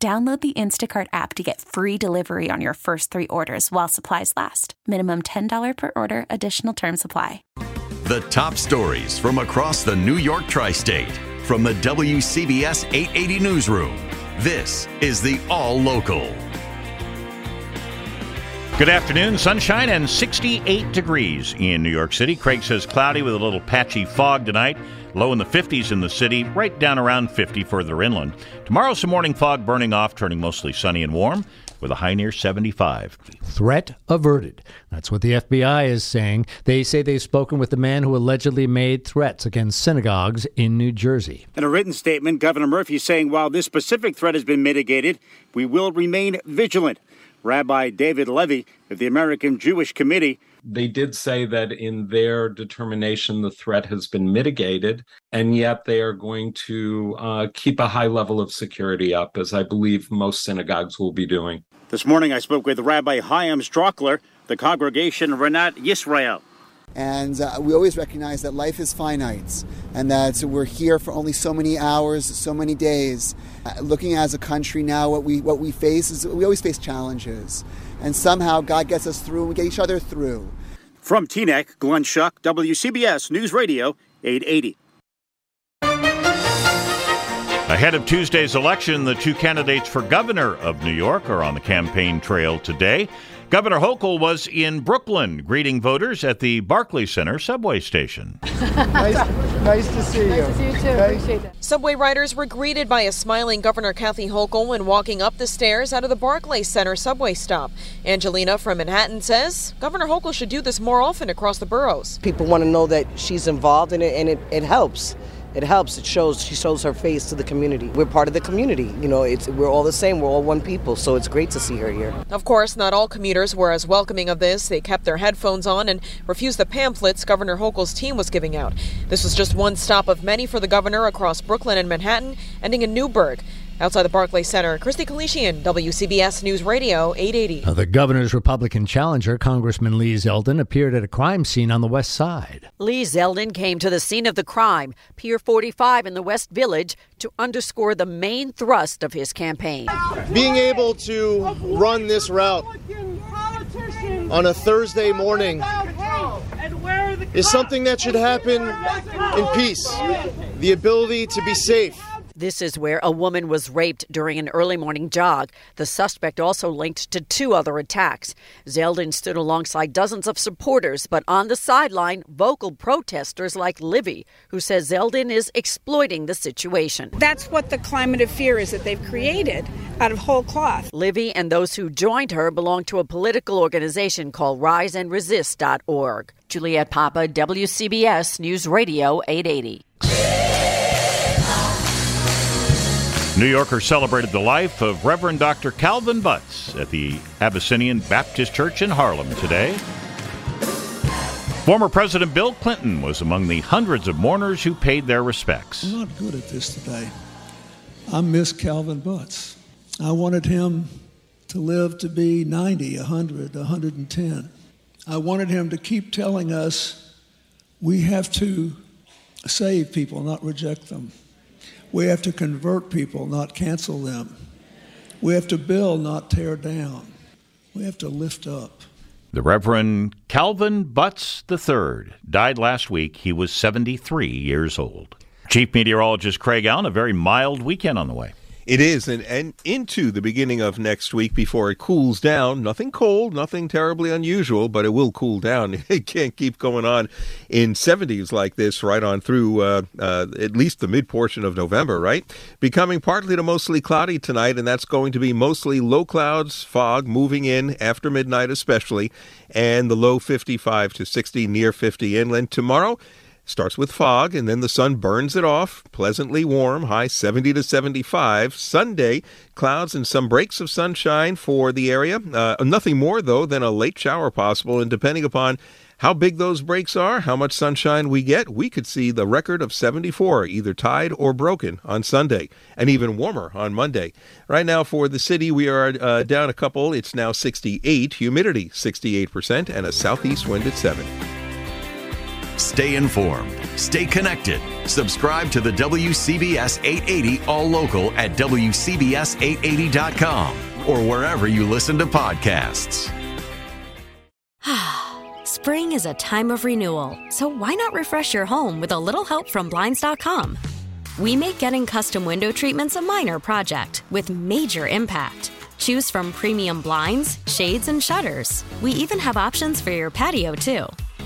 Download the Instacart app to get free delivery on your first three orders while supplies last. Minimum $10 per order, additional term supply. The top stories from across the New York tri state from the WCBS 880 Newsroom. This is the All Local. Good afternoon. Sunshine and 68 degrees in New York City. Craig says cloudy with a little patchy fog tonight. Low in the 50s in the city, right down around 50 further inland. Tomorrow, some morning fog burning off, turning mostly sunny and warm with a high near 75. Threat averted. That's what the FBI is saying. They say they've spoken with the man who allegedly made threats against synagogues in New Jersey. In a written statement, Governor Murphy saying while this specific threat has been mitigated, we will remain vigilant. Rabbi David Levy of the American Jewish Committee. They did say that in their determination the threat has been mitigated and yet they are going to uh, keep a high level of security up as i believe most synagogues will be doing. This morning i spoke with rabbi chaim strauchler the congregation rinat yisrael and uh, we always recognize that life is finite and that we're here for only so many hours, so many days. Uh, looking as a country now, what we, what we face is we always face challenges. And somehow God gets us through and we get each other through. From Teaneck, Glenn Schuck, WCBS News Radio, 880. Ahead of Tuesday's election, the two candidates for governor of New York are on the campaign trail today. Governor Hochul was in Brooklyn greeting voters at the Barclays Center subway station. nice, nice to see you. Nice to see you too. Okay. Appreciate that. Subway riders were greeted by a smiling Governor Kathy Hochul when walking up the stairs out of the Barclays Center subway stop. Angelina from Manhattan says Governor Hochul should do this more often across the boroughs. People want to know that she's involved in it and it, it helps it helps. It shows she shows her face to the community. We're part of the community. You know, it's we're all the same. We're all one people. So it's great to see her here. Of course, not all commuters were as welcoming of this. They kept their headphones on and refused the pamphlets Governor Hochul's team was giving out. This was just one stop of many for the governor across Brooklyn and Manhattan, ending in Newburgh. Outside the Barclays Center, Christy Kalishian, WCBS News Radio 880. Uh, the governor's Republican challenger, Congressman Lee Zeldin, appeared at a crime scene on the west side. Lee Zeldin came to the scene of the crime, Pier 45 in the West Village, to underscore the main thrust of his campaign. Being able to run this route on a Thursday morning is something that should happen in peace. The ability to be safe this is where a woman was raped during an early morning jog. The suspect also linked to two other attacks. Zeldin stood alongside dozens of supporters, but on the sideline, vocal protesters like Livy, who says Zeldin is exploiting the situation. That's what the climate of fear is that they've created out of whole cloth. Livy and those who joined her belong to a political organization called RiseAndResist.org. Juliet Papa, WCBS News Radio 880. New Yorker celebrated the life of Reverend Dr. Calvin Butts at the Abyssinian Baptist Church in Harlem today. Former President Bill Clinton was among the hundreds of mourners who paid their respects. I'm not good at this today. I miss Calvin Butts. I wanted him to live to be 90, 100, 110. I wanted him to keep telling us we have to save people, not reject them. We have to convert people, not cancel them. We have to build, not tear down. We have to lift up. The Reverend Calvin Butts III died last week. He was 73 years old. Chief Meteorologist Craig Allen, a very mild weekend on the way. It is, and, and into the beginning of next week before it cools down. Nothing cold, nothing terribly unusual, but it will cool down. It can't keep going on in 70s like this right on through uh, uh, at least the mid portion of November, right? Becoming partly to mostly cloudy tonight, and that's going to be mostly low clouds, fog moving in after midnight, especially, and the low 55 to 60 near 50 inland. Tomorrow, Starts with fog, and then the sun burns it off. Pleasantly warm, high 70 to 75. Sunday, clouds and some breaks of sunshine for the area. Uh, nothing more, though, than a late shower possible, and depending upon how big those breaks are, how much sunshine we get, we could see the record of 74 either tied or broken on Sunday, and even warmer on Monday. Right now for the city, we are uh, down a couple. It's now 68, humidity 68%, and a southeast wind at 7. Stay informed. Stay connected. Subscribe to the WCBS 880 All Local at WCBS880.com or wherever you listen to podcasts. Spring is a time of renewal, so why not refresh your home with a little help from Blinds.com? We make getting custom window treatments a minor project with major impact. Choose from premium blinds, shades, and shutters. We even have options for your patio, too.